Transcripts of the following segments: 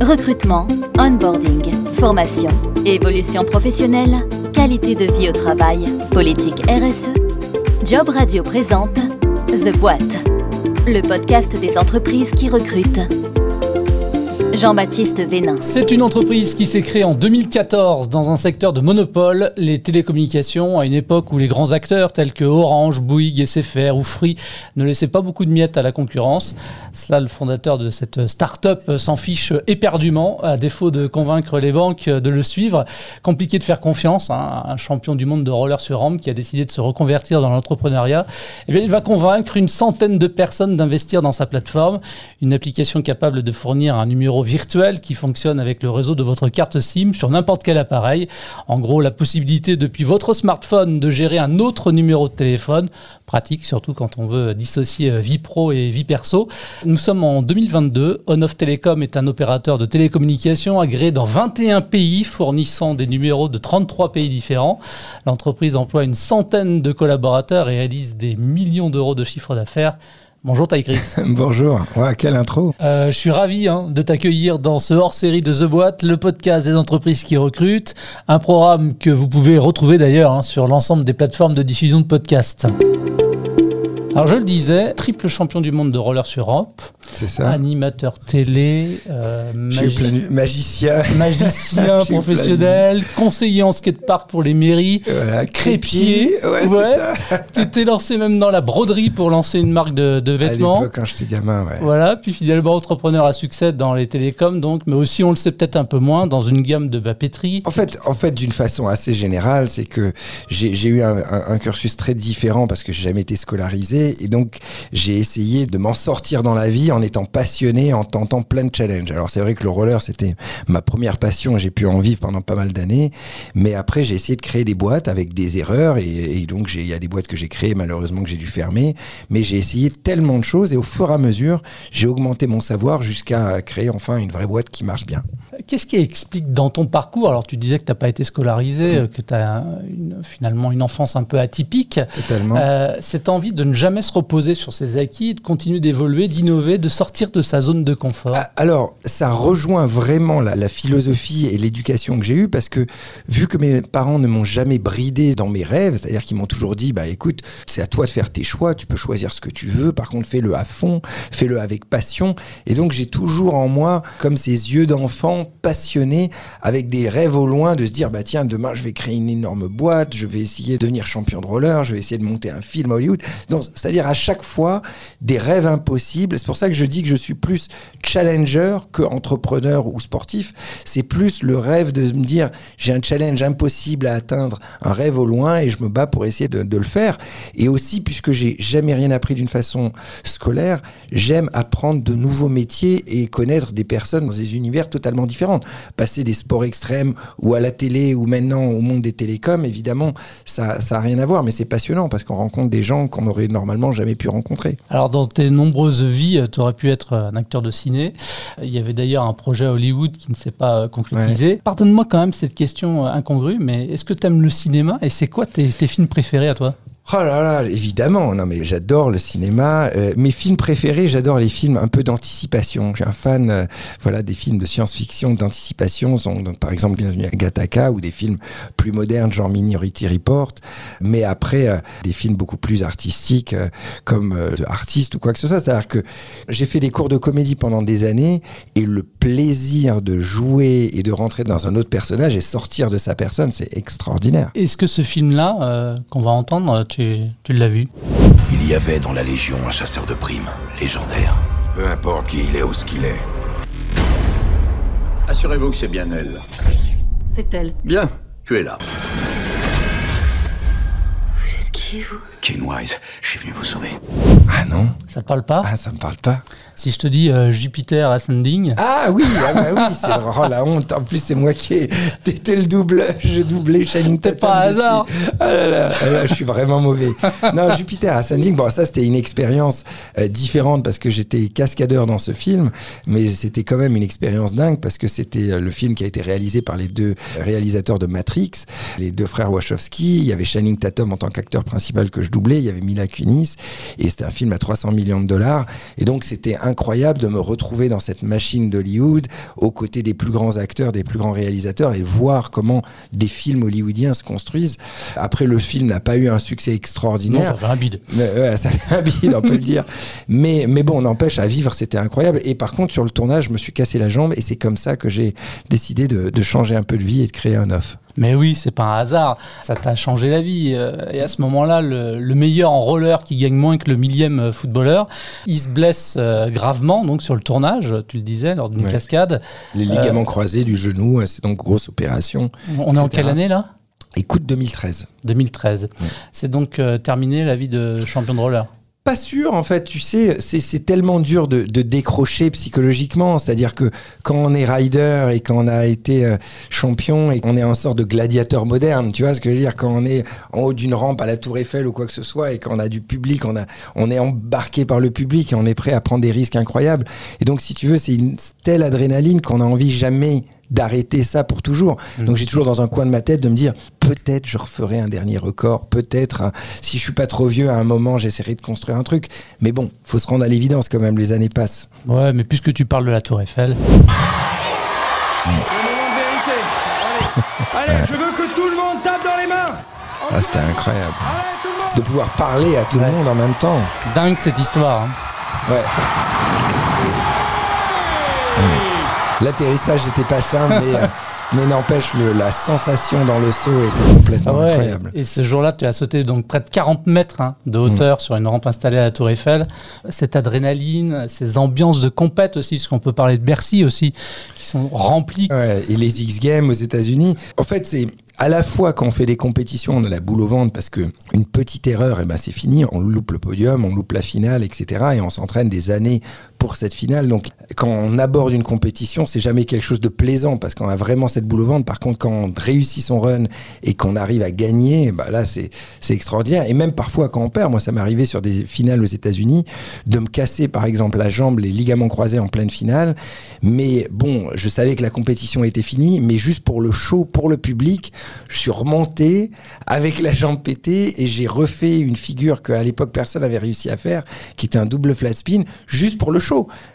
Recrutement, onboarding, formation, évolution professionnelle, qualité de vie au travail, politique RSE. Job Radio présente The Boîte, le podcast des entreprises qui recrutent. Jean-Baptiste Vénin. C'est une entreprise qui s'est créée en 2014 dans un secteur de monopole, les télécommunications, à une époque où les grands acteurs tels que Orange, Bouygues, SFR ou Free ne laissaient pas beaucoup de miettes à la concurrence. Cela, le fondateur de cette start-up s'en fiche éperdument, à défaut de convaincre les banques de le suivre. Compliqué de faire confiance hein, un champion du monde de roller sur rampe qui a décidé de se reconvertir dans l'entrepreneuriat. Eh bien, il va convaincre une centaine de personnes d'investir dans sa plateforme, une application capable de fournir un numéro virtuel qui fonctionne avec le réseau de votre carte SIM sur n'importe quel appareil. En gros, la possibilité depuis votre smartphone de gérer un autre numéro de téléphone. Pratique, surtout quand on veut dissocier vie pro et vie perso. Nous sommes en 2022. On-Off Telecom est un opérateur de télécommunications agréé dans 21 pays, fournissant des numéros de 33 pays différents. L'entreprise emploie une centaine de collaborateurs et réalise des millions d'euros de chiffre d'affaires. Bonjour Ty Chris. Bonjour, ouais, quelle intro. Euh, je suis ravi hein, de t'accueillir dans ce hors-série de The Boîte, le podcast des entreprises qui recrutent, un programme que vous pouvez retrouver d'ailleurs hein, sur l'ensemble des plateformes de diffusion de podcasts. Alors je le disais, triple champion du monde de roller sur rampe. C'est ça. Animateur télé, euh, magi magicien, magicien professionnel, conseiller en skatepark pour les mairies, voilà, crépier. Ouais, ouais. tu t'es lancé même dans la broderie pour lancer une marque de, de vêtements. À quand j'étais gamin, ouais. Voilà, puis finalement entrepreneur à succès dans les télécoms, donc, mais aussi on le sait peut-être un peu moins dans une gamme de papeterie. En fait, en fait, d'une façon assez générale, c'est que j'ai eu un, un, un cursus très différent parce que j'ai jamais été scolarisé et donc j'ai essayé de m'en sortir dans la vie en étant passionné, en tentant plein de challenges. Alors c'est vrai que le roller c'était ma première passion, j'ai pu en vivre pendant pas mal d'années, mais après j'ai essayé de créer des boîtes avec des erreurs et, et donc il y a des boîtes que j'ai créées malheureusement que j'ai dû fermer, mais j'ai essayé tellement de choses et au fur et à mesure j'ai augmenté mon savoir jusqu'à créer enfin une vraie boîte qui marche bien. Qu'est-ce qui explique dans ton parcours Alors tu disais que tu n'as pas été scolarisé, mmh. que tu as une, finalement une enfance un peu atypique. Totalement. Euh, cette envie de ne jamais se reposer sur ses acquis, de continuer d'évoluer, d'innover, de sortir de sa zone de confort? Ah, Alors, ça rejoint vraiment la, la philosophie et l'éducation que j'ai eue parce que vu que mes parents ne m'ont jamais bridé dans mes rêves, c'est-à-dire qu'ils m'ont toujours dit, bah écoute, c'est à toi de faire tes choix, tu peux choisir ce que tu veux, par contre fais-le à fond, fais-le avec passion. Et donc j'ai toujours en moi comme ces yeux d'enfant passionnés avec des rêves au loin de se dire, bah tiens, demain je vais créer une énorme boîte, je vais essayer de devenir champion de roller, je vais essayer de monter un film Hollywood. Donc, c'est-à-dire à chaque fois des rêves impossibles. C'est pour ça que je dis que je suis plus challenger que entrepreneur ou sportif. C'est plus le rêve de me dire j'ai un challenge impossible à atteindre, un rêve au loin et je me bats pour essayer de, de le faire. Et aussi puisque j'ai jamais rien appris d'une façon scolaire, j'aime apprendre de nouveaux métiers et connaître des personnes dans des univers totalement différents. Passer des sports extrêmes ou à la télé ou maintenant au monde des télécoms, évidemment, ça ça a rien à voir, mais c'est passionnant parce qu'on rencontre des gens qu'on aurait normalement jamais pu rencontrer. Alors dans tes nombreuses vies, tu aurais pu être un acteur de ciné. Il y avait d'ailleurs un projet à Hollywood qui ne s'est pas concrétisé. Ouais. Pardonne-moi quand même cette question incongrue, mais est-ce que tu aimes le cinéma et c'est quoi tes, tes films préférés à toi? Oh là là, évidemment. Non, mais j'adore le cinéma. Euh, mes films préférés, j'adore les films un peu d'anticipation. Je suis un fan, euh, voilà, des films de science-fiction d'anticipation, sont donc par exemple Bienvenue à Gattaca ou des films plus modernes, genre Minority Report. Mais après, euh, des films beaucoup plus artistiques, euh, comme euh, Artiste ou quoi que ce soit. C'est-à-dire que j'ai fait des cours de comédie pendant des années et le plaisir de jouer et de rentrer dans un autre personnage et sortir de sa personne, c'est extraordinaire. Est-ce que ce film-là, euh, qu'on va entendre, tu, tu l'as vu Il y avait dans la Légion un chasseur de primes, légendaire. Peu importe qui il est ou ce qu'il est. Assurez-vous que c'est bien elle. C'est elle. Bien, tu es là. Vous êtes qui, vous? Ken Wise, je suis venu vous sauver. Ah non Ça te parle pas Ah, ça me parle pas. Si je te dis euh, Jupiter Ascending. Ah oui, ah bah oui, c'est oh, la honte. En plus, c'est moi qui ai. T'étais le double, je doublais Shining Tatum. Pas hasard. Ah là là, ah là, je suis vraiment mauvais. Non, Jupiter Ascending, bon, ça c'était une expérience euh, différente parce que j'étais cascadeur dans ce film, mais c'était quand même une expérience dingue parce que c'était euh, le film qui a été réalisé par les deux réalisateurs de Matrix, les deux frères Wachowski. Il y avait Shining Tatum en tant qu'acteur principal que je doublais, il y avait Mila Kunis, et c'était un film à 300 millions de dollars. Et donc, c'était incroyable de me retrouver dans cette machine d'Hollywood, aux côtés des plus grands acteurs, des plus grands réalisateurs, et voir comment des films hollywoodiens se construisent. Après, le film n'a pas eu un succès Non, extraordinaire. ça fait un bide. Mais, ouais, ça fait un bide, on peut le dire. Mais, mais bon, n'empêche, à vivre, c'était incroyable. Et par contre, sur le tournage, je me suis cassé la jambe et c'est comme ça que j'ai décidé de, de changer un peu de vie et de créer un off. Mais oui, c'est pas un hasard. Ça t'a changé la vie. Euh, Et à ce moment-là, le, le meilleur en roller qui gagne moins que le millième euh, footballeur, il se blesse euh, gravement donc sur le tournage, tu le disais, lors d'une Ouais. cascade. Les ligaments croisés du genou, c'est donc grosse opération. On est en quelle année là? Écoute 2013. 2013. C'est donc euh, terminé la vie de champion de roller? Pas sûr, en fait, tu sais, c'est tellement dur de, de décrocher psychologiquement. C'est-à-dire que quand on est rider et quand on a été euh, champion et qu'on est en sorte de gladiateur moderne, tu vois ce que je veux dire, quand on est en haut d'une rampe à la Tour Eiffel ou quoi que ce soit et qu'on a du public, on, a, on est embarqué par le public et on est prêt à prendre des risques incroyables. Et donc, si tu veux, c'est une telle adrénaline qu'on a envie jamais d'arrêter ça pour toujours. Donc j'ai toujours dans un coin de ma tête de me dire peut-être je referai un dernier record, peut-être hein, si je suis pas trop vieux à un moment j'essaierai de construire un truc. Mais bon, faut se rendre à l'évidence quand même, les années passent. Ouais, mais puisque tu parles de la Tour Eiffel, Le moment de vérité. Allez, allez, je veux que tout le monde tape dans les mains. Ah, c'était incroyable. Allez. De pouvoir parler à tout Ouais. le monde en même temps. dingue cette histoire. hein. Ouais. L'atterrissage n'était pas simple, mais, euh, mais n'empêche, la sensation dans le saut était complètement Ah ouais. incroyable. Et ce jour-là, tu as sauté donc près de 40 mètres hein, de hauteur sur une rampe installée à la Tour Eiffel. Cette adrénaline, ces ambiances de compète aussi, parce qu'on peut parler de Bercy aussi, qui sont remplies. Ouais, et les X Games aux États-Unis. En fait, c'est à la fois quand on fait des compétitions, on a la boule au ventre parce que une petite erreur, et ben c'est fini. On loupe le podium, on loupe la finale, etc. Et on s'entraîne des années pour cette finale. Donc, quand on aborde une compétition, c'est jamais quelque chose de plaisant parce qu'on a vraiment cette boule au ventre. Par contre, quand on réussit son run et qu'on arrive à gagner, bah là, c'est extraordinaire. Et même parfois, quand on perd, moi, ça m'est arrivé sur des finales aux États-Unis de me casser, par exemple, la jambe, les ligaments croisés en pleine finale. Mais bon, je savais que la compétition était finie, mais juste pour le show, pour le public, je suis remonté avec la jambe pétée et j'ai refait une figure qu'à l'époque personne n'avait réussi à faire, qui était un double flat spin, juste pour le show.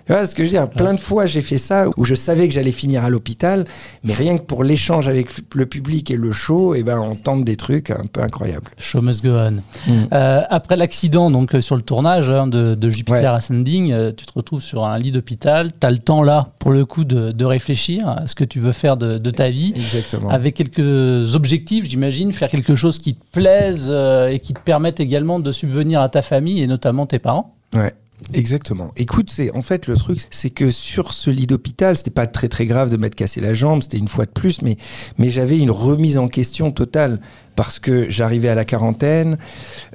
Tu vois ce que je veux dire? Plein de fois j'ai fait ça où je savais que j'allais finir à l'hôpital, mais rien que pour l'échange avec le public et le show, et ben on tente des trucs un peu incroyables. Show must go on. Mm. Euh, après l'accident donc euh, sur le tournage hein, de, de Jupiter Ouais. Ascending, euh, tu te retrouves sur un lit d'hôpital. Tu as le temps là, pour le coup, de, de réfléchir à ce que tu veux faire de, de ta vie. Exactement. Avec quelques objectifs, j'imagine, faire quelque chose qui te plaise euh, et qui te permette également de subvenir à ta famille et notamment tes parents. Ouais. Exactement. Écoute, c'est en fait le truc, c'est que sur ce lit d'hôpital, c'était pas très très grave de m'être cassé la jambe, c'était une fois de plus, mais mais j'avais une remise en question totale parce que j'arrivais à la quarantaine,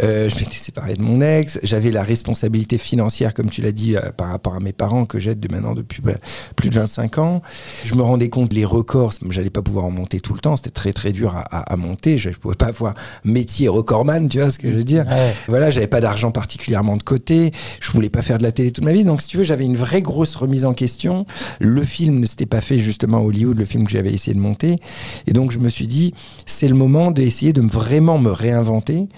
euh, je m'étais séparé de mon ex, j'avais la responsabilité financière, comme tu l'as dit, euh, par rapport à mes parents que j'aide de maintenant depuis bah, plus de 25 ans. Je me rendais compte les records, j'allais pas pouvoir en monter tout le temps, c'était très très dur à, à, à monter, je, je pouvais pas avoir métier recordman, tu vois ce que je veux dire. Ouais. Voilà, j'avais pas d'argent particulièrement de côté. Je voulais pas faire de la télé toute ma vie. Donc, si tu veux, j'avais une vraie grosse remise en question. Le film ne s'était pas fait justement à Hollywood, le film que j'avais essayé de monter. Et donc, je me suis dit, c'est le moment d'essayer de me- vraiment me réinventer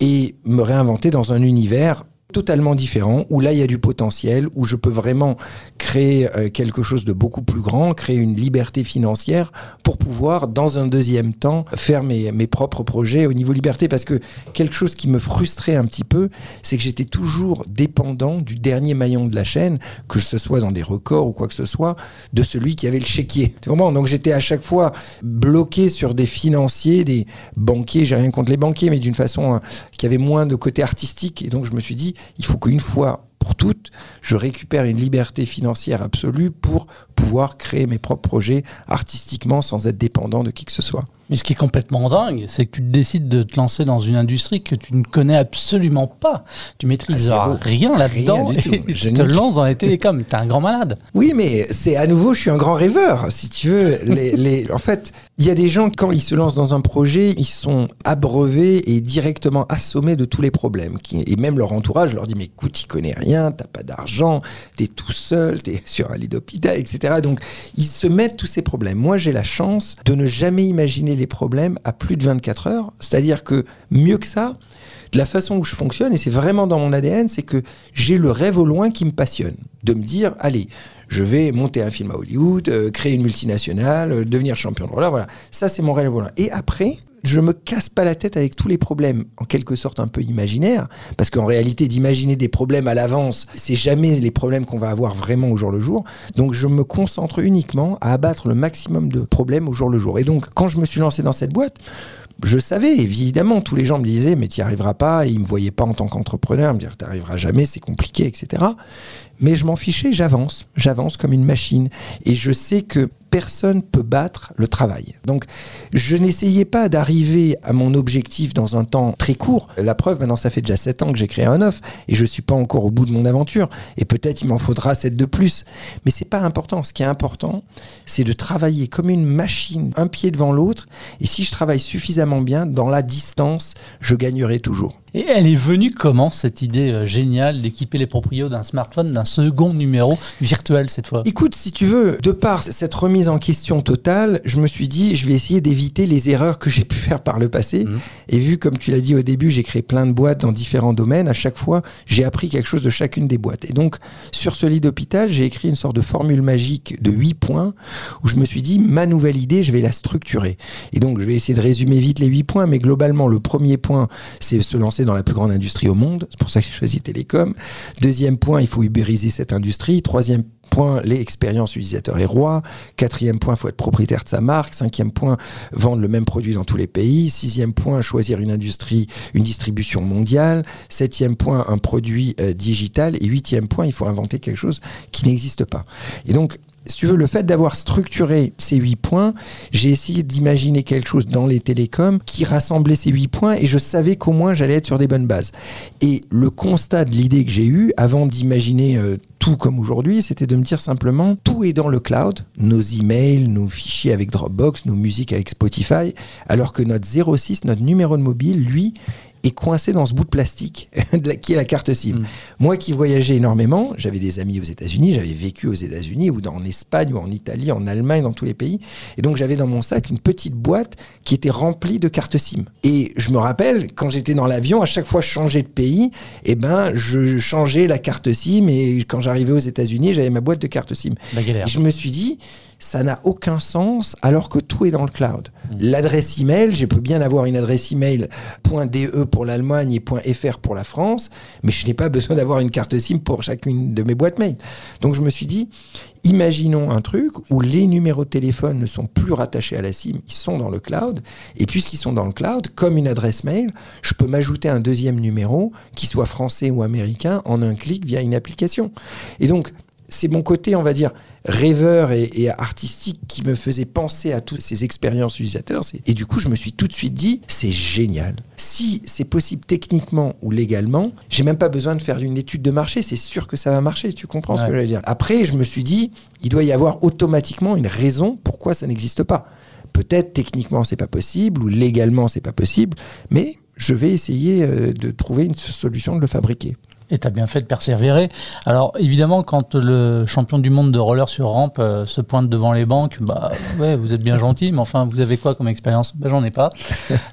et me réinventer dans un univers totalement différent, où là il y a du potentiel, où je peux vraiment créer euh, quelque chose de beaucoup plus grand, créer une liberté financière pour pouvoir, dans un deuxième temps, faire mes, mes propres projets au niveau liberté. Parce que quelque chose qui me frustrait un petit peu, c'est que j'étais toujours dépendant du dernier maillon de la chaîne, que ce soit dans des records ou quoi que ce soit, de celui qui avait le chéquier. Comprends? Donc j'étais à chaque fois bloqué sur des financiers, des banquiers, j'ai rien contre les banquiers, mais d'une façon hein, qui avait moins de côté artistique. Et donc je me suis dit, il faut qu'une fois pour toutes, je récupère une liberté financière absolue pour pouvoir créer mes propres projets artistiquement sans être dépendant de qui que ce soit. Mais ce qui est complètement dingue, c'est que tu décides de te lancer dans une industrie que tu ne connais absolument pas. Tu maîtrises Ah, rien là-dedans Je te lances dans les télécoms. T'es un grand malade. Oui, mais c'est à nouveau, je suis un grand rêveur, si tu veux. Les, les, en fait, il y a des gens, quand ils se lancent dans un projet, ils sont abreuvés et directement assommés de tous les problèmes. Et même leur entourage leur dit, mais écoute, tu connais rien, t'as pas d'argent, t'es tout seul, t'es sur un lit d'hôpital, etc. Donc, ils se mettent tous ces problèmes. Moi, j'ai la chance de ne jamais imaginer les problèmes à plus de 24 heures. C'est-à-dire que, mieux que ça, de la façon où je fonctionne, et c'est vraiment dans mon ADN, c'est que j'ai le rêve au loin qui me passionne. De me dire, allez, je vais monter un film à Hollywood, euh, créer une multinationale, euh, devenir champion de roller, voilà. Ça, c'est mon rêve loin. Et après, je me casse pas la tête avec tous les problèmes, en quelque sorte un peu imaginaires, parce qu'en réalité, d'imaginer des problèmes à l'avance, c'est jamais les problèmes qu'on va avoir vraiment au jour le jour. Donc, je me concentre uniquement à abattre le maximum de problèmes au jour le jour. Et donc, quand je me suis lancé dans cette boîte, je savais, évidemment, tous les gens me disaient, mais tu n'y arriveras pas, ils me voyaient pas en tant qu'entrepreneur, me dire, tu arriveras jamais, c'est compliqué, etc. Mais je m'en fichais, j'avance, j'avance comme une machine. Et je sais que personne peut battre le travail. Donc, je n'essayais pas d'arriver à mon objectif dans un temps très court. La preuve, maintenant, ça fait déjà 7 ans que j'ai créé un off et je suis pas encore au bout de mon aventure. Et peut-être il m'en faudra 7 de plus. Mais c'est pas important. Ce qui est important, c'est de travailler comme une machine, un pied devant l'autre. Et si je travaille suffisamment bien, dans la distance, je gagnerai toujours. Et elle est venue comment cette idée euh, géniale d'équiper les proprios d'un smartphone d'un second numéro virtuel cette fois? Écoute, si tu veux, de par cette remise en question totale, je me suis dit, je vais essayer d'éviter les erreurs que j'ai pu faire par le passé. Mhm. Et vu, comme tu l'as dit au début, j'ai créé plein de boîtes dans différents domaines, à chaque fois, j'ai appris quelque chose de chacune des boîtes. Et donc, sur ce lit d'hôpital, j'ai écrit une sorte de formule magique de 8 points où je me suis dit, ma nouvelle idée, je vais la structurer. Et donc, je vais essayer de résumer vite les 8 points, mais globalement, le premier point, c'est se lancer dans la plus grande industrie au monde. C'est pour ça que j'ai choisi Télécom. Deuxième point, il faut ubériser cette industrie. Troisième point, l'expérience utilisateur est roi. Quatrième point, il faut être propriétaire de sa marque. Cinquième point, vendre le même produit dans tous les pays. Sixième point, choisir une industrie, une distribution mondiale. Septième point, un produit euh, digital. Et huitième point, il faut inventer quelque chose qui n'existe pas. Et donc, si tu veux, le fait d'avoir structuré ces huit points, j'ai essayé d'imaginer quelque chose dans les télécoms qui rassemblait ces huit points et je savais qu'au moins j'allais être sur des bonnes bases. Et le constat de l'idée que j'ai eue, avant d'imaginer euh, tout comme aujourd'hui, c'était de me dire simplement, tout est dans le cloud, nos emails, nos fichiers avec Dropbox, nos musiques avec Spotify, alors que notre 06, notre numéro de mobile, lui, est coincé dans ce bout de plastique de la- qui est la carte SIM. Mm. Moi qui voyageais énormément, j'avais des amis aux États-Unis, j'avais vécu aux États-Unis ou dans, en Espagne ou en Italie, en Allemagne, dans tous les pays. Et donc j'avais dans mon sac une petite boîte qui était remplie de cartes SIM. Et je me rappelle, quand j'étais dans l'avion, à chaque fois que je changeais de pays, eh ben, je changeais la carte SIM et quand j'arrivais aux États-Unis, j'avais ma boîte de cartes SIM. La galère. Et je me suis dit, ça n'a aucun sens alors que tout est dans le cloud. L'adresse email, je peux bien avoir une adresse email .de pour l'Allemagne et .fr pour la France, mais je n'ai pas besoin d'avoir une carte SIM pour chacune de mes boîtes mail. Donc je me suis dit, imaginons un truc où les numéros de téléphone ne sont plus rattachés à la SIM, ils sont dans le cloud, et puisqu'ils sont dans le cloud, comme une adresse mail, je peux m'ajouter un deuxième numéro, qui soit français ou américain, en un clic via une application. Et donc, c'est mon côté, on va dire, rêveur et, et artistique qui me faisait penser à toutes ces expériences utilisateurs. Et du coup, je me suis tout de suite dit, c'est génial. Si c'est possible techniquement ou légalement, j'ai même pas besoin de faire une étude de marché. C'est sûr que ça va marcher. Tu comprends ce que je veux dire Après, je me suis dit, il doit y avoir automatiquement une raison pourquoi ça n'existe pas. Peut-être techniquement c'est pas possible ou légalement c'est pas possible, mais je vais essayer euh, de trouver une solution de le fabriquer. Et t'as bien fait de persévérer. Alors évidemment, quand le champion du monde de roller sur rampe euh, se pointe devant les banques, bah ouais, vous êtes bien gentil, mais enfin, vous avez quoi comme expérience? Bah, J'en ai pas.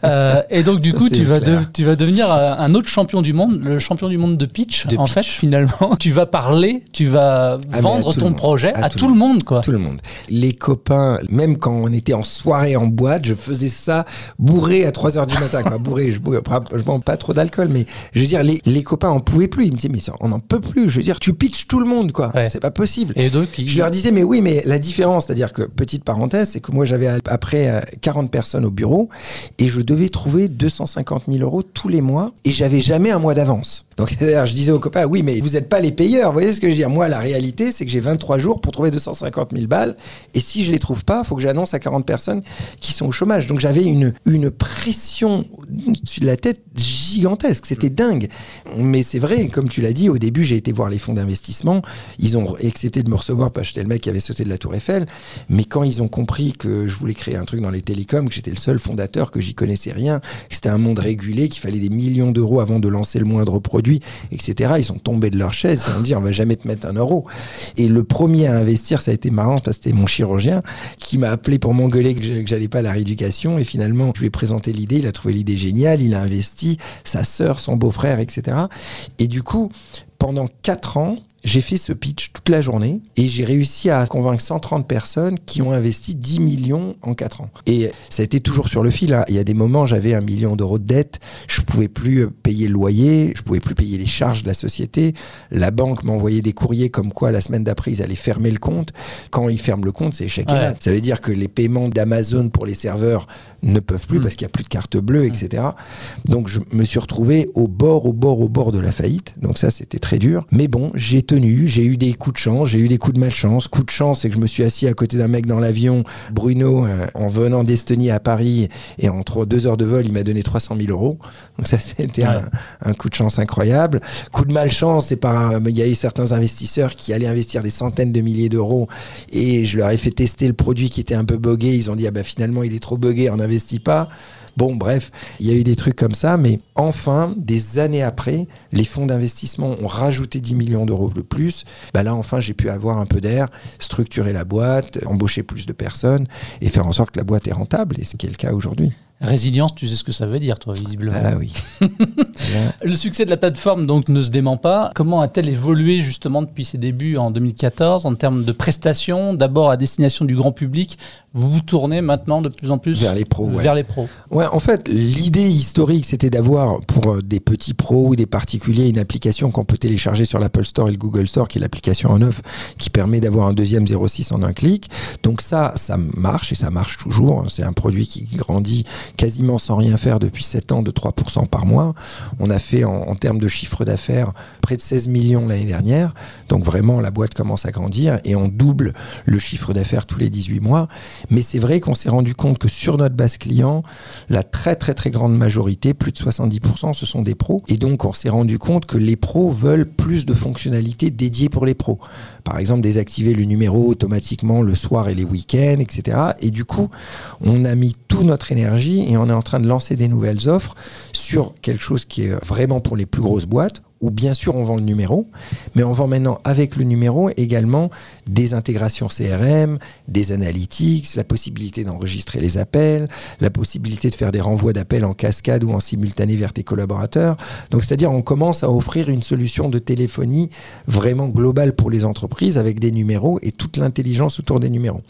Euh, et donc du Ça, coup, tu vas, clair. de- tu vas devenir euh, un autre champion du monde, le champion du monde de pitch. De en pitch. fait, finalement, tu vas parler, tu vas à vendre ton projet À à, tout le monde, quoi. Tout le monde. Les copains, même quand on était en soirée en boîte, je faisais ça bourré à 3 heures du matin. Quoi. Bourré, je bois je pas trop d'alcool, mais je veux dire, les, les copains en pouvaient plus. Ils me disaient, mais on n'en peut plus. Je veux dire, tu pitches tout le monde, quoi. Ouais. C'est pas possible. Et donc, il- Je leur disais, mais oui, mais la différence, c'est-à-dire que, petite parenthèse, c'est que moi, j'avais après euh, 40 personnes au bureau et je devais trouver 250 000 euros tous les mois et j'avais jamais un mois d'avance. Donc, c'est-à-dire, je disais aux copains, oui, mais vous n'êtes pas les payeurs. Vous voyez ce que je veux dire? Moi, la réalité, c'est que j'ai 23 jours pour trouver 250 000 balles et si je les trouve pas, il faut que j'annonce à 40 personnes qui sont au chômage. Donc, j'avais une, une pression au-dessus de la tête gigantesque. C'était dingue. Mais c'est vrai comme tu l'as dit, au début, j'ai été voir les fonds d'investissement. Ils ont accepté de me recevoir parce que j'étais le mec qui avait sauté de la Tour Eiffel. Mais quand ils ont compris que je voulais créer un truc dans les télécoms, que j'étais le seul fondateur, que j'y connaissais rien, que c'était un monde régulé, qu'il fallait des millions d'euros avant de lancer le moindre produit, etc., ils sont tombés de leur chaise. Ils ont dit, on va jamais te mettre un euro. Et le premier à investir, ça a été marrant parce que c'était mon chirurgien qui m'a appelé pour m'engueuler que j'allais pas à la rééducation. Et finalement, je lui ai présenté l'idée. Il a trouvé l'idée géniale. Il a investi sa sœur, son beau-frère, etc. Et du coup, pendant quatre ans, j'ai fait ce pitch toute la journée et j'ai réussi à convaincre 130 personnes qui ont investi 10 millions en 4 ans. Et ça a été toujours sur le fil. Hein. Il y a des moments, j'avais un million d'euros de dette, je pouvais plus euh, payer le loyer, je pouvais plus payer les charges de la société. La banque m'envoyait des courriers comme quoi la semaine d'après ils allaient fermer le compte. Quand ils ferment le compte, c'est échec et mat. Ça veut dire que les paiements d'Amazon pour les serveurs ne peuvent plus hmm. parce qu'il n'y a plus de carte bleue, etc. Donc je me suis retrouvé au bord, au bord, au bord de la faillite. Donc ça, c'était très dur. Mais bon, j'ai tenu, j'ai eu des coups de chance, j'ai eu des coups de malchance. Coup de chance, c'est que je me suis assis à côté d'un mec dans l'avion, Bruno, euh, en venant d'Estonie à Paris, et entre deux heures de vol, il m'a donné 300 000 euros. Donc ça, c'était un, coup de chance incroyable. Coup de malchance, c'est par, il y a eu certains investisseurs qui allaient investir des centaines de milliers d'euros, et je leur ai fait tester le produit qui était un peu buggé. Ils ont dit, ah bah finalement, il est trop buggé, on investit pas. Bon, bref, il y a eu des trucs comme ça, mais enfin, des années après, les fonds d'investissement ont rajouté 10 millions d'euros de plus. Bah là, enfin, j'ai pu avoir un peu d'air, structurer la boîte, embaucher plus de personnes et faire en sorte que la boîte est rentable, et ce qui est le cas aujourd'hui. Résilience, tu sais ce que ça veut dire, toi, visiblement. Ah oui. le succès de la plateforme donc ne se dément pas. Comment a-t-elle évolué justement depuis ses débuts en 2014 en termes de prestations, d'abord à destination du grand public Vous vous tournez maintenant de plus en plus vers les pros. Vers les pros. Ouais, en fait, l'idée historique, c'était d'avoir pour euh, des petits pros ou des particuliers une application qu'on peut télécharger sur l'Apple Store et le Google Store, qui est l'application en neuf, qui permet d'avoir un deuxième 06 en un clic. Donc ça, ça marche et ça marche toujours. C'est un produit qui grandit quasiment sans rien faire depuis 7 ans de 3% par mois. On a fait en, termes de chiffre d'affaires près de 16 millions l'année dernière. Donc vraiment, la boîte commence à grandir et on double le chiffre d'affaires tous les 18 mois. Mais c'est vrai qu'on s'est rendu compte que sur notre base client, la très très très grande majorité, plus de 70%, ce sont des pros. Et donc on s'est rendu compte que les pros veulent plus de fonctionnalités dédiées pour les pros. Par exemple, désactiver le numéro automatiquement le soir et les week-ends, etc. Et du coup, on a mis toute notre énergie et on est en train de lancer des nouvelles offres sur quelque chose qui est vraiment pour les plus grosses boîtes où bien sûr on vend le numéro, mais on vend maintenant avec le numéro également des intégrations CRM, des analytics, la possibilité d'enregistrer les appels, la possibilité de faire des renvois d'appels en cascade ou en simultané vers tes collaborateurs. Donc c'est-à-dire on commence à offrir une solution de téléphonie vraiment globale pour les entreprises avec des numéros et toute l'intelligence autour des numéros.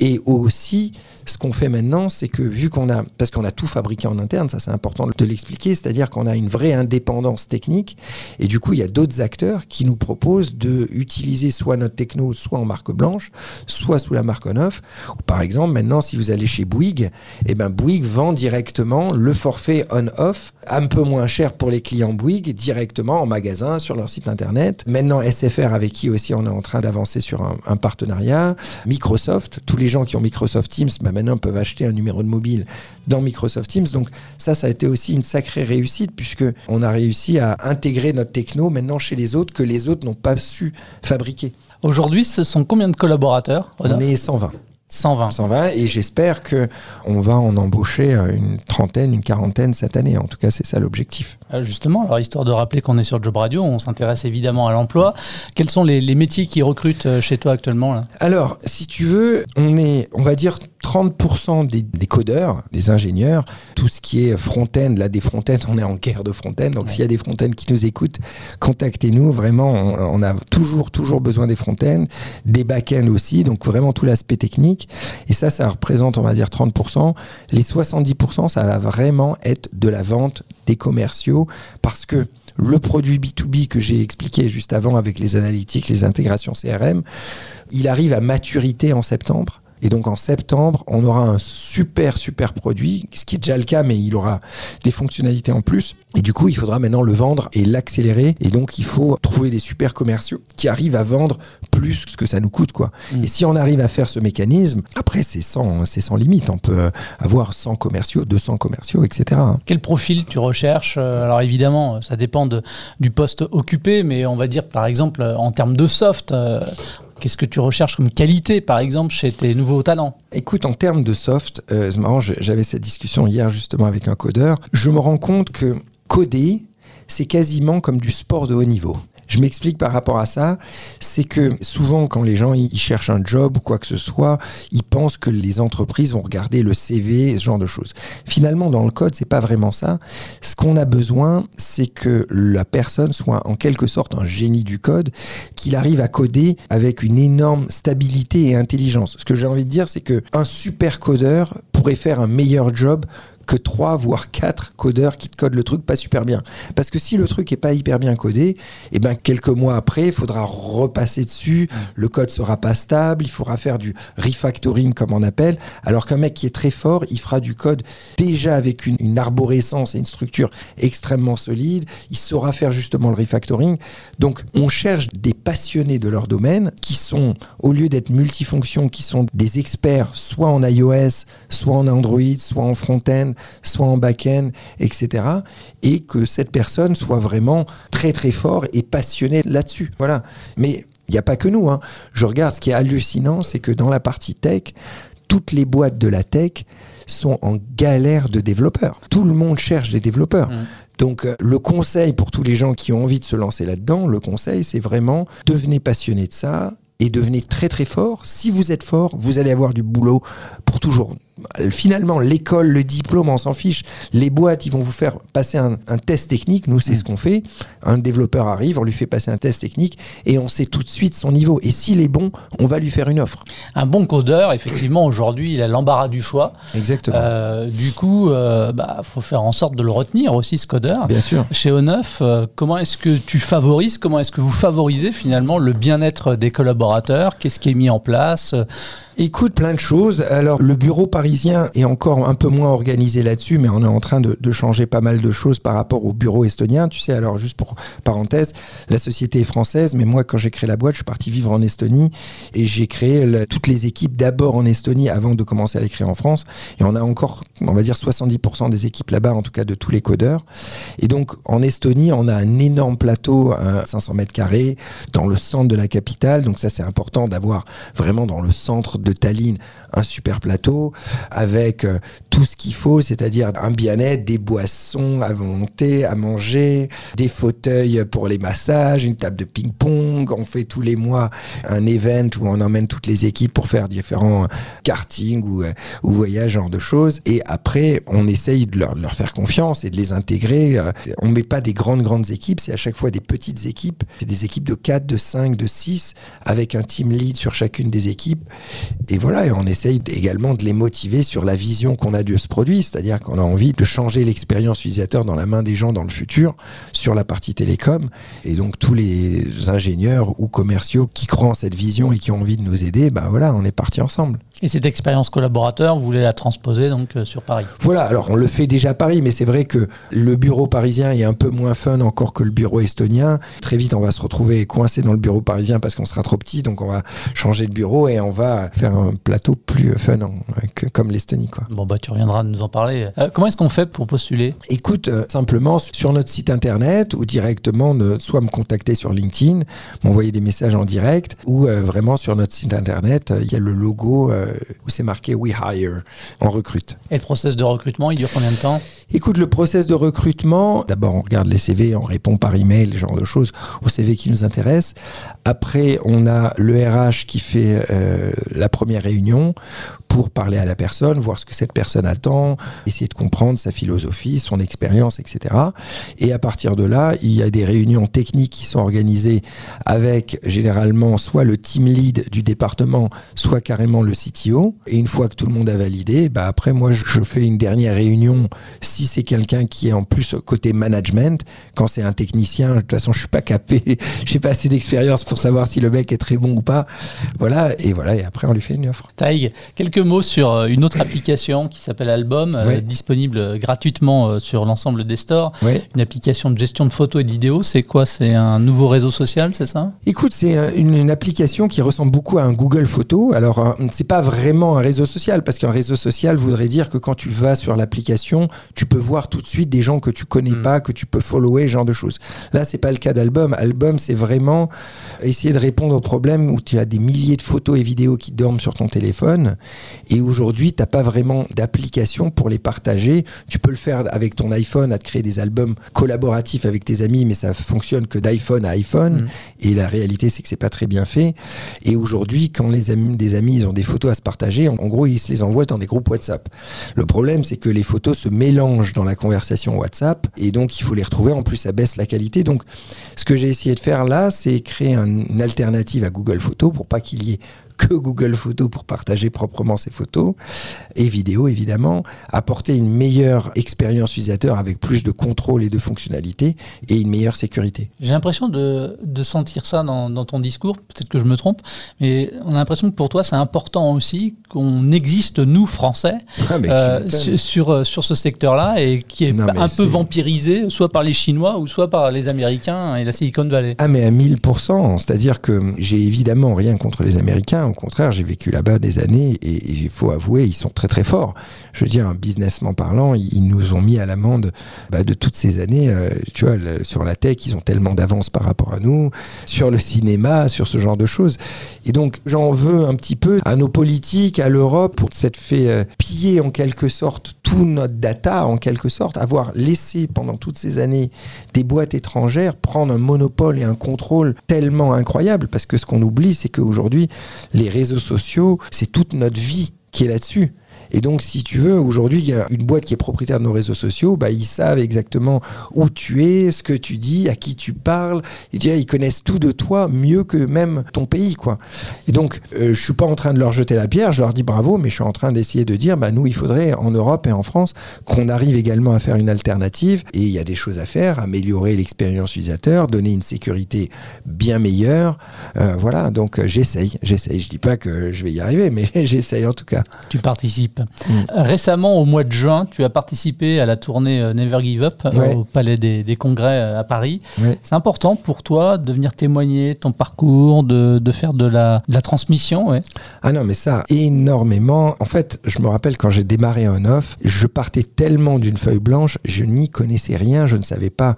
Et aussi ce qu'on fait maintenant, c'est que vu qu'on a, parce qu'on a tout fabriqué en interne, ça c'est important de l'expliquer, c'est-à-dire qu'on a une vraie indépendance technique et du coup, il y a d'autres acteurs qui nous proposent de utiliser soit notre techno, soit en marque blanche, soit sous la marque on-off. Par exemple, maintenant, si vous allez chez Bouygues, eh ben Bouygues vend directement le forfait on-off un peu moins cher pour les clients Bouygues directement en magasin sur leur site internet. Maintenant, SFR avec qui aussi on est en train d'avancer sur un, partenariat. Microsoft, tous les gens qui ont Microsoft Teams, ben maintenant peuvent acheter un numéro de mobile dans Microsoft Teams. Donc ça, ça a été aussi une sacrée réussite puisque on a réussi à intégrer notre techno maintenant chez les autres que les autres n'ont pas su fabriquer. Aujourd'hui, ce sont combien de collaborateurs On est 120. 120. 120 et j'espère que on va en embaucher euh, une trentaine, une quarantaine cette année. En tout cas, c'est ça l'objectif. Euh, justement, alors histoire de rappeler qu'on est sur Job Radio, on s'intéresse évidemment à l'emploi. Quels sont les, métiers qui recrutent euh, chez toi actuellement là? Alors, si tu veux, on est, on va dire 30% des, codeurs, des ingénieurs, tout ce qui est front-end, là des front-end, on est en guerre de front-end, donc s'il y a des front-end qui nous écoutent, contactez-nous, vraiment, on, a toujours, toujours besoin des front-end, des back-end aussi, donc vraiment tout l'aspect technique, et ça, ça représente, on va dire, 30%. Les 70%, ça va vraiment être de la vente des commerciaux, parce que le produit B2B que j'ai expliqué juste avant avec les analytiques, les intégrations CRM, il arrive à maturité en septembre Et donc en septembre, on aura un super, super produit, ce qui est déjà le cas, mais il aura des fonctionnalités en plus. Et du coup, il faudra maintenant le vendre et l'accélérer. Et donc, il faut trouver des super commerciaux qui arrivent à vendre plus que ce que ça nous coûte, quoi. Mm. Et si on arrive à faire ce mécanisme, après, c'est sans, c'est sans limite. On peut avoir 100 commerciaux, 200 commerciaux, etc. Quel profil tu recherches Euh, Alors évidemment, ça dépend de- du poste occupé, mais on va dire par exemple en termes de soft, euh, qu'est-ce que tu recherches comme qualité par exemple chez tes nouveaux talents? Écoute, en termes de soft, euh, c'est marrant, j'avais cette discussion hier justement avec un codeur. Je me rends compte que coder, c'est quasiment comme du sport de haut niveau. Je m'explique par rapport à ça, c'est que souvent quand les gens ils cherchent un job ou quoi que ce soit, ils pensent que les entreprises vont regarder le CV, ce genre de choses. Finalement, dans le code, c'est pas vraiment ça. Ce qu'on a besoin, c'est que la personne soit en quelque sorte un génie du code, qu'il arrive à coder avec une énorme stabilité et intelligence. Ce que j'ai envie de dire, c'est que un super codeur pourrait faire un meilleur job que trois voire quatre codeurs qui te codent le truc pas super bien. Parce que si le truc est pas hyper bien codé, et ben quelques mois après, il faudra repasser dessus, le code sera pas stable, il faudra faire du refactoring comme on appelle, alors qu'un mec qui est très fort, il fera du code déjà avec une, une arborescence et une structure extrêmement solide, il saura faire justement le refactoring. Donc on cherche des passionnés de leur domaine qui sont, au lieu d'être multifonctions, qui sont des experts soit en iOS, soit en Android, soit en front-end, soit en back-end, etc. Et que cette personne soit vraiment très très fort et passionné là-dessus. Voilà. Mais il n'y a pas que nous. hein. Je regarde, ce qui est hallucinant, c'est que dans la partie tech, toutes les boîtes de la tech sont en galère de développeurs. Tout le monde cherche des développeurs. Mm. Donc euh, le conseil pour tous les gens qui ont envie de se lancer là-dedans, le conseil c'est vraiment devenez passionné de ça et devenez très très fort. Si vous êtes fort, vous allez avoir du boulot pour toujours. Finalement, l'école, le diplôme, on s'en fiche. Les boîtes, ils vont vous faire passer un, un test technique. Nous, c'est ce qu'on fait. Un développeur arrive, on lui fait passer un test technique et on sait tout de suite son niveau. Et s'il est bon, on va lui faire une offre. Un bon codeur, effectivement, aujourd'hui, il a l'embarras du choix. Exactement. Euh, du coup, il bah, faut faire en sorte de le retenir aussi, ce codeur. Bien sûr. Chez O9, euh, comment est-ce que tu favorises, comment est-ce que vous favorisez finalement le bien-être des collaborateurs? Qu'est-ce qui est mis en place? Écoute, plein de choses. Alors, le bureau parisien est encore un peu moins organisé là-dessus, mais on est en train de, changer pas mal de choses par rapport au bureau estonien. Tu sais, alors, juste pour parenthèse, la société est française, mais moi, quand j'ai créé la boîte, je suis parti vivre en Estonie et j'ai créé toutes les équipes d'abord en Estonie avant de commencer à les créer en France. Et on a encore, on va dire, 70% des équipes là-bas, en tout cas de tous les codeurs. Et donc, en Estonie, on a un énorme plateau, un 500 mètres carrés, dans le centre de la capitale. Donc ça, c'est important d'avoir vraiment dans le centre de Tallinn un super plateau avec euh, tout ce qu'il faut, c'est-à-dire un bien-être, des boissons à volonté, à manger, des fauteuils pour les massages, une table de ping-pong. On fait tous les mois un event où on emmène toutes les équipes pour faire différents karting ou, euh, ou voyages, genre de choses. Et après, on essaye de leur, de leur faire confiance et de les intégrer. Euh, On met pas des grandes, grandes équipes, c'est à chaque fois des petites équipes. C'est des équipes de 4, de 5, de 6, avec un team lead sur chacune des équipes. Et voilà, et on essaye également de les motiver sur la vision qu'on a de ce produit, c'est-à-dire qu'on a envie de changer l'expérience utilisateur dans la main des gens dans le futur, sur la partie télécom. Et donc tous les ingénieurs ou commerciaux qui croient en cette vision et qui ont envie de nous aider, ben voilà, on est parti ensemble. Et cette expérience collaborateur, vous voulez la transposer donc euh, sur Paris? Voilà, alors on le fait déjà à Paris, mais c'est vrai que le bureau parisien est un peu moins fun encore que le bureau estonien. Très vite, on va se retrouver coincé dans le bureau parisien parce qu'on sera trop petit, donc on va changer de bureau et on va faire un plateau plus fun que- comme l'Estonie. quoi. Bon, bah, tu reviendras nous en parler. Euh, comment est-ce qu'on fait pour postuler? Écoute, euh, simplement sur notre site internet ou directement, soit me contacter sur LinkedIn, m'envoyer des messages en direct, ou vraiment sur notre site internet, il y a le logo où c'est marqué We Hire, on recrute. Et le process de recrutement, il dure combien de temps? Écoute, le process de recrutement, d'abord on regarde les CV, on répond par email, ce genre de choses, aux CV qui nous intéressent. Après, on a le RH qui fait euh, la première réunion pour parler à la personne, voir ce que cette personne attend, essayer de comprendre sa philosophie, son expérience, etc. Et à partir de là, il y a des réunions techniques qui sont organisées avec généralement soit le team lead du département, soit carrément le CTO. Et une fois que tout le monde a validé, bah après moi je fais une dernière réunion si c'est quelqu'un qui est en plus côté management. Quand c'est un technicien, de toute façon je suis pas capé, j'ai pas assez d'expérience pour savoir si le mec est très bon ou pas. Voilà et voilà et après on lui fait une offre. Taïg, quelques mots sur euh, une autre application qui s'appelle Album, euh, disponible gratuitement euh, sur l'ensemble des stores. Une application de gestion de photos et de vidéos. C'est quoi? C'est un nouveau réseau social, c'est ça? Écoute, c'est une, une, application qui ressemble beaucoup à un Google Photo. Alors c'est pas vraiment un réseau social parce qu'un réseau social voudrait dire que quand tu vas sur l'application, tu peux voir tout de suite des gens que tu connais hmm. pas, que tu peux follower, ce genre de choses. Là, c'est pas le cas d'Album. Album, c'est vraiment essayer de répondre au problème où tu as des milliers de photos et vidéos qui dorment sur ton téléphone et aujourd'hui, tu n'as pas vraiment d'application pour les partager. Tu peux le faire avec ton iPhone, à te créer des albums collaboratifs avec tes amis, mais ça fonctionne que d'iPhone à iPhone. Hmm. Et la réalité, c'est que c'est pas très bien fait. Et aujourd'hui, quand les amis, des amis, ils ont des photos à se partager, en, en gros, ils se les envoient dans des groupes WhatsApp. Le problème, c'est que les photos se mélangent dans la conversation WhatsApp et donc il faut les retrouver. En plus, ça baisse la qualité. Donc, ce que j'ai essayé de faire là, c'est créer une alternative à Google Photos pour pas qu'il y ait que Google Photos pour partager proprement ses photos et vidéos évidemment, apporter une meilleure expérience utilisateur avec plus de contrôle et de fonctionnalités et une meilleure sécurité. J'ai l'impression de, de, sentir ça dans, dans ton discours, peut-être que je me trompe, mais on a l'impression que pour toi c'est important aussi qu'on existe, nous Français, ah, euh, sur, euh, sur ce secteur-là et qui est un peu vampirisé, soit par les Chinois ou soit par les Américains et la Silicon Valley. Ah mais à 1000%, c'est-à-dire que j'ai évidemment rien contre les Américains, au contraire, j'ai vécu là-bas des années et il faut avouer, ils sont très très forts. Je veux dire, businessment parlant, ils nous ont mis à l'amende bah, de toutes ces années. Euh, tu vois, sur la tech, ils ont tellement d'avance par rapport à nous, sur le cinéma, sur ce genre de choses. Et donc, j'en veux un petit peu à nos politiques, à l'Europe, pour s'être fait euh, piller en quelque sorte tout notre data, en quelque sorte, avoir laissé pendant toutes ces années des boîtes étrangères prendre un monopole et un contrôle tellement incroyable. Parce que ce qu'on oublie, c'est qu'aujourd'hui, les réseaux sociaux, c'est toute notre vie qui est là-dessus. Et donc, si tu veux, aujourd'hui, il y a une boîte qui est propriétaire de nos réseaux sociaux, bah, ils savent exactement où tu es, ce que tu dis, à qui tu parles. Ils connaissent tout de toi mieux que même ton pays, quoi. Et donc, euh, je suis pas en train de leur jeter la pierre, je leur dis bravo, mais je suis en train d'essayer de dire, bah, nous, il faudrait, en Europe et en France, qu'on arrive également à faire une alternative. Et il y a des choses à faire, améliorer l'expérience utilisateur, donner une sécurité bien meilleure. Euh, voilà, donc j'essaye, j'essaye. Je dis pas que je vais y arriver, mais j'essaye en tout cas. Tu participes Mm. Récemment, au mois de juin, tu as participé à la tournée euh, Never Give Up euh, au Palais des, Congrès euh, à Paris. C'est important pour toi de venir témoigner ton parcours, de, faire de la, transmission ouais. Ah non, mais ça, énormément. En fait, je me rappelle quand j'ai démarré un off, je partais tellement d'une feuille blanche, je n'y connaissais rien, je ne savais pas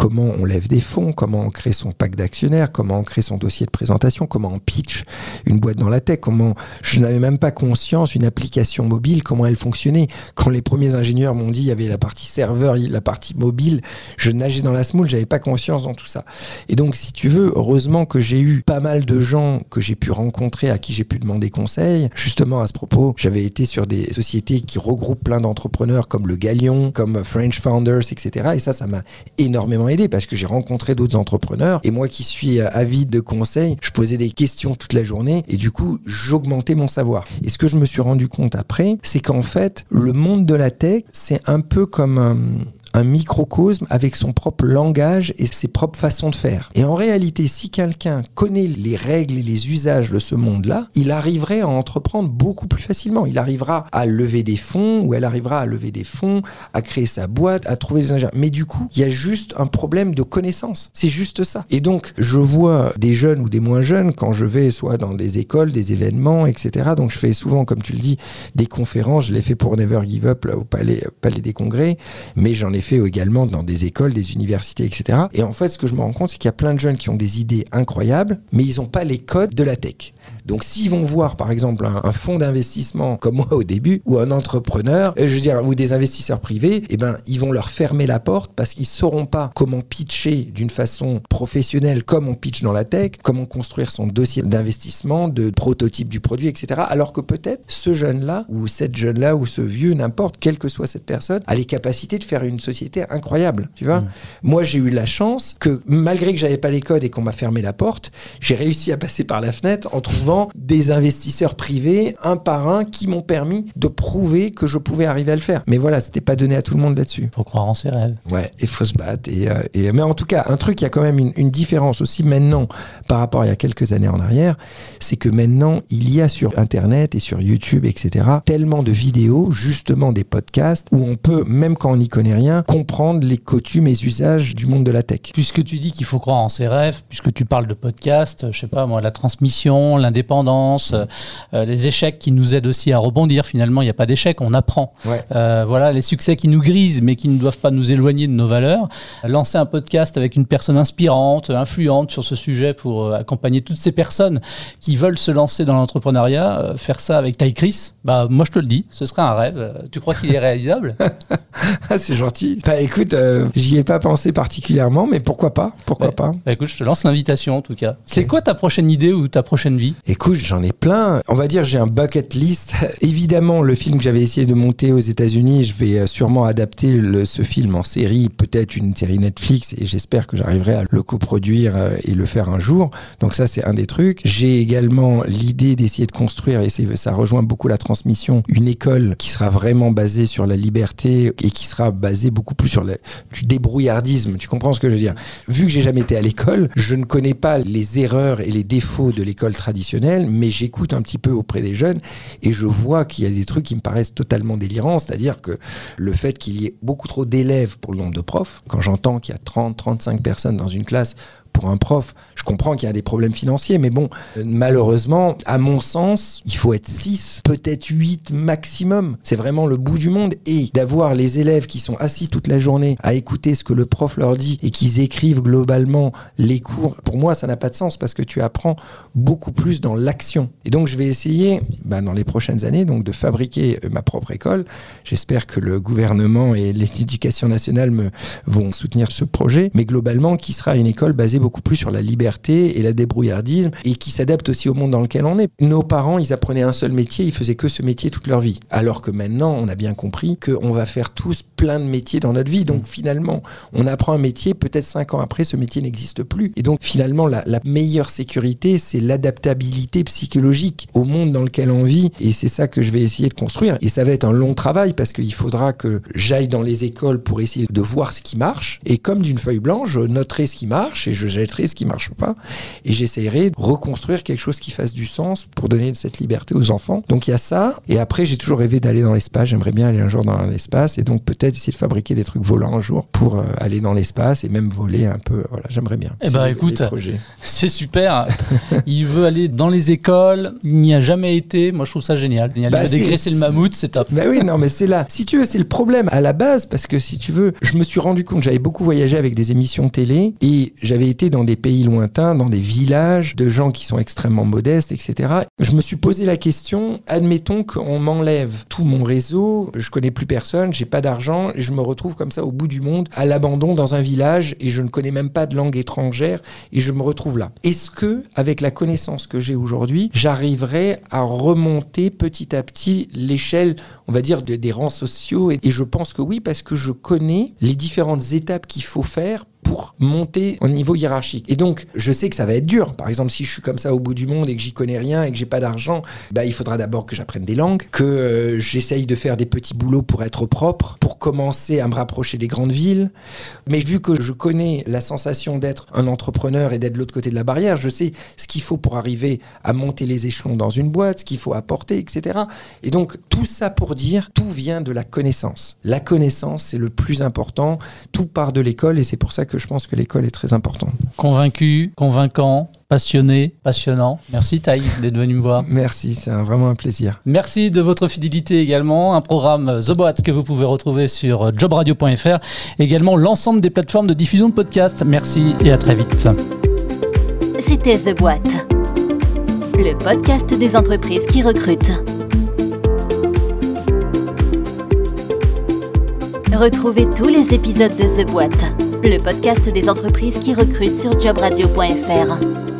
comment on lève des fonds, comment on crée son pack d'actionnaires, comment on crée son dossier de présentation, comment on pitch une boîte dans la tech, comment je n'avais même pas conscience une application mobile comment elle fonctionnait. Quand les premiers ingénieurs m'ont dit il y avait la partie serveur, la partie mobile, je nageais dans la smoule, j'avais pas conscience dans tout ça. Et donc, si tu veux, heureusement que j'ai eu pas mal de gens que j'ai pu rencontrer, à qui j'ai pu demander conseil. Justement, à ce propos, j'avais été sur des sociétés qui regroupent plein d'entrepreneurs comme le Galion, comme French Founders, etc. Et ça, ça m'a énormément parce que j'ai rencontré d'autres entrepreneurs. Et moi qui suis avide de conseils, je posais des questions toute la journée et du coup, j'augmentais mon savoir. Et ce que je me suis rendu compte après, c'est qu'en fait, le monde de la tech, c'est un peu comme un, un microcosme avec son propre langage et ses propres façons de faire. Et en réalité, si quelqu'un connaît les règles et les usages de ce monde-là, il arriverait à entreprendre beaucoup plus facilement. Il arrivera à lever des fonds ou elle arrivera à lever des fonds, à créer sa boîte, à trouver des ingénieurs. Mais du coup, il y a juste un problème de connaissance. C'est juste ça. Et donc, je vois des jeunes ou des moins jeunes quand je vais soit dans des écoles, des événements, etc. Donc, je fais souvent, comme tu le dis, des conférences. Je l'ai fait pour Never Give Up là, au Palais, Palais des Congrès, mais j'en ai fait également dans des écoles, des universités, etc. Et en fait, ce que je me rends compte, c'est qu'il y a plein de jeunes qui ont des idées incroyables, mais ils n'ont pas les codes de la tech. Donc s'ils vont voir par exemple un, un fonds d'investissement comme moi au début ou un entrepreneur, euh, je veux dire ou des investisseurs privés, eh ben ils vont leur fermer la porte parce qu'ils sauront pas comment pitcher d'une façon professionnelle comme on pitch dans la tech, comment construire son dossier d'investissement, de prototype du produit, etc. Alors que peut-être ce jeune-là ou cette jeune-là ou ce vieux, n'importe, quelle que soit cette personne, a les capacités de faire une société incroyable. Tu vois, moi j'ai eu la chance que malgré que j'avais pas les codes et qu'on m'a fermé la porte, j'ai réussi à passer par la fenêtre en trouvant des investisseurs privés un par un qui m'ont permis de prouver que je pouvais arriver à le faire. Mais voilà, c'était pas donné à tout le monde là-dessus. Faut croire en ses rêves. Ouais, il faut se battre. Et, euh, et- mais en tout cas, un truc, il y a quand même une, une différence aussi maintenant par rapport à il y a quelques années en arrière, c'est que maintenant, il y a sur Internet et sur YouTube, etc., tellement de vidéos, justement des podcasts, où on peut, même quand on n'y connaît rien, comprendre les coutumes et usages du monde de la tech. Puisque tu dis qu'il faut croire en ses rêves, puisque tu parles de podcast, euh, je sais pas moi, la transmission, l'indépendance, euh, euh, les échecs qui nous aident aussi à rebondir. Finalement, il n'y a pas d'échec, on apprend. Ouais. Euh, voilà, les succès qui nous grisent, mais qui ne doivent pas nous éloigner de nos valeurs. Lancer un podcast avec une personne inspirante, influente sur ce sujet pour accompagner toutes ces personnes qui veulent se lancer dans l'entrepreneuriat, faire ça avec Ty Chris, bah moi je te le dis, ce serait un rêve. Tu crois qu'il est réalisable? Ah, c'est gentil. Bah écoute, euh, j'y ai pas pensé particulièrement, mais pourquoi pas? Pourquoi Ouais. pas? Bah, écoute, je te lance l'invitation en tout cas. C'est quoi ta prochaine idée ou ta prochaine vie? Écoute, j'en ai plein. On va dire j'ai un bucket list. Évidemment, le film que j'avais essayé de monter aux États-Unis, je vais euh, sûrement adapter ce film en série, peut-être une série Netflix, et j'espère que j'arriverai à le coproduire euh, et le faire un jour. Donc ça, c'est un des trucs. J'ai également l'idée d'essayer de construire, et ça rejoint beaucoup la transmission, une école qui sera vraiment basée sur la liberté et qui sera basée beaucoup plus sur le, du débrouillardisme. Tu comprends ce que je veux dire? Vu que j'ai jamais été à l'école, je ne connais pas les erreurs et les défauts de l'école traditionnelle, mais j'écoute un petit peu auprès des jeunes et je vois qu'il y a des trucs qui me paraissent totalement délirants, c'est-à-dire que le fait qu'il y ait beaucoup trop d'élèves pour le nombre de profs, quand j'entends qu'il y a 30, 35 personnes dans une classe un prof, je comprends qu'il y a des problèmes financiers, mais bon, malheureusement, à mon sens, il faut être 6, peut-être 8 maximum. C'est vraiment le bout du monde. Et d'avoir les élèves qui sont assis toute la journée à écouter ce que le prof leur dit et qu'ils écrivent globalement les cours, pour moi, ça n'a pas de sens parce que tu apprends beaucoup plus dans l'action. Et donc, je vais essayer, bah, dans les prochaines années, donc, de fabriquer euh, ma propre école. J'espère que le gouvernement et l'éducation nationale me, vont soutenir ce projet, mais globalement, qui sera une école basée beaucoup plus sur la liberté et la débrouillardisme et qui s'adapte aussi au monde dans lequel on est. Nos parents, ils apprenaient un seul métier, ils faisaient que ce métier toute leur vie. Alors que maintenant, on a bien compris qu'on va faire tous plein de métiers dans notre vie. Donc finalement, on apprend un métier, peut-être cinq ans après, ce métier n'existe plus. Et donc finalement, la, la meilleure sécurité, c'est l'adaptabilité psychologique au monde dans lequel on vit. Et c'est ça que je vais essayer de construire. Et ça va être un long travail parce qu'il faudra que j'aille dans les écoles pour essayer de voir ce qui marche. Et comme d'une feuille blanche, je noterai ce qui marche et je jetterai ce qui marche pas. Et j'essaierai de reconstruire quelque chose qui fasse du sens pour donner cette liberté aux enfants. Donc il y a ça. Et après, j'ai toujours rêvé d'aller dans l'espace. J'aimerais bien aller un jour dans l'espace et donc peut-être essayer de fabriquer des trucs volants un jour pour euh, aller dans l'espace et même voler un peu. Voilà, j'aimerais bien. Eh ben, écoute. C'est super. il veut aller dans les écoles. Il n'y a jamais été. Moi, je trouve ça génial. Il Bah, veut dégraisser le mammouth, c'est top. Bah oui, non, mais c'est là. Si tu veux, c'est le problème à la base, parce que si tu veux, je me suis rendu compte, j'avais beaucoup voyagé avec des émissions télé et j'avais été dans des pays lointains, dans des villages de gens qui sont extrêmement modestes, etc. Je me suis posé la question, admettons qu'on m'enlève tout mon réseau, je connais plus personne, j'ai pas d'argent, et je me retrouve comme ça au bout du monde, à l'abandon dans un village et je ne connais même pas de langue étrangère et je me retrouve là. Est-ce que, avec la connaissance que j'ai aujourd'hui, j'arriverai à remonter petit à petit l'échelle, on va dire, de- des rangs sociaux? Et je pense que oui, parce que je connais les différentes étapes qu'il faut faire pour monter au niveau hiérarchique. Et donc, je sais que ça va être dur. Par exemple, si je suis comme ça au bout du monde et que j'y connais rien et que j'ai pas d'argent, bah, il faudra d'abord que j'apprenne des langues, que euh, j'essaye de faire des petits boulots pour être propre, pour commencer à me rapprocher des grandes villes. Mais vu que je connais la sensation d'être un entrepreneur et d'être de l'autre côté de la barrière, je sais ce qu'il faut pour arriver à monter les échelons dans une boîte, ce qu'il faut apporter, etc. Et donc, tout ça pour dire, tout vient de la connaissance. La connaissance, c'est le plus important. Tout part de l'école et c'est pour ça que je pense que l'école est très importante. Convaincu, convaincant, passionné, passionnant. Merci Taï d'être venu me voir. Merci, c'est vraiment un plaisir. Merci de votre fidélité également. Un programme The Boîte que vous pouvez retrouver sur jobradio.fr. Également l'ensemble des plateformes de diffusion de podcasts. Merci et à très vite. C'était The Boîte. le podcast des entreprises qui recrutent. Retrouvez tous les épisodes de The Boîte, le podcast des entreprises qui recrutent sur jobradio.fr.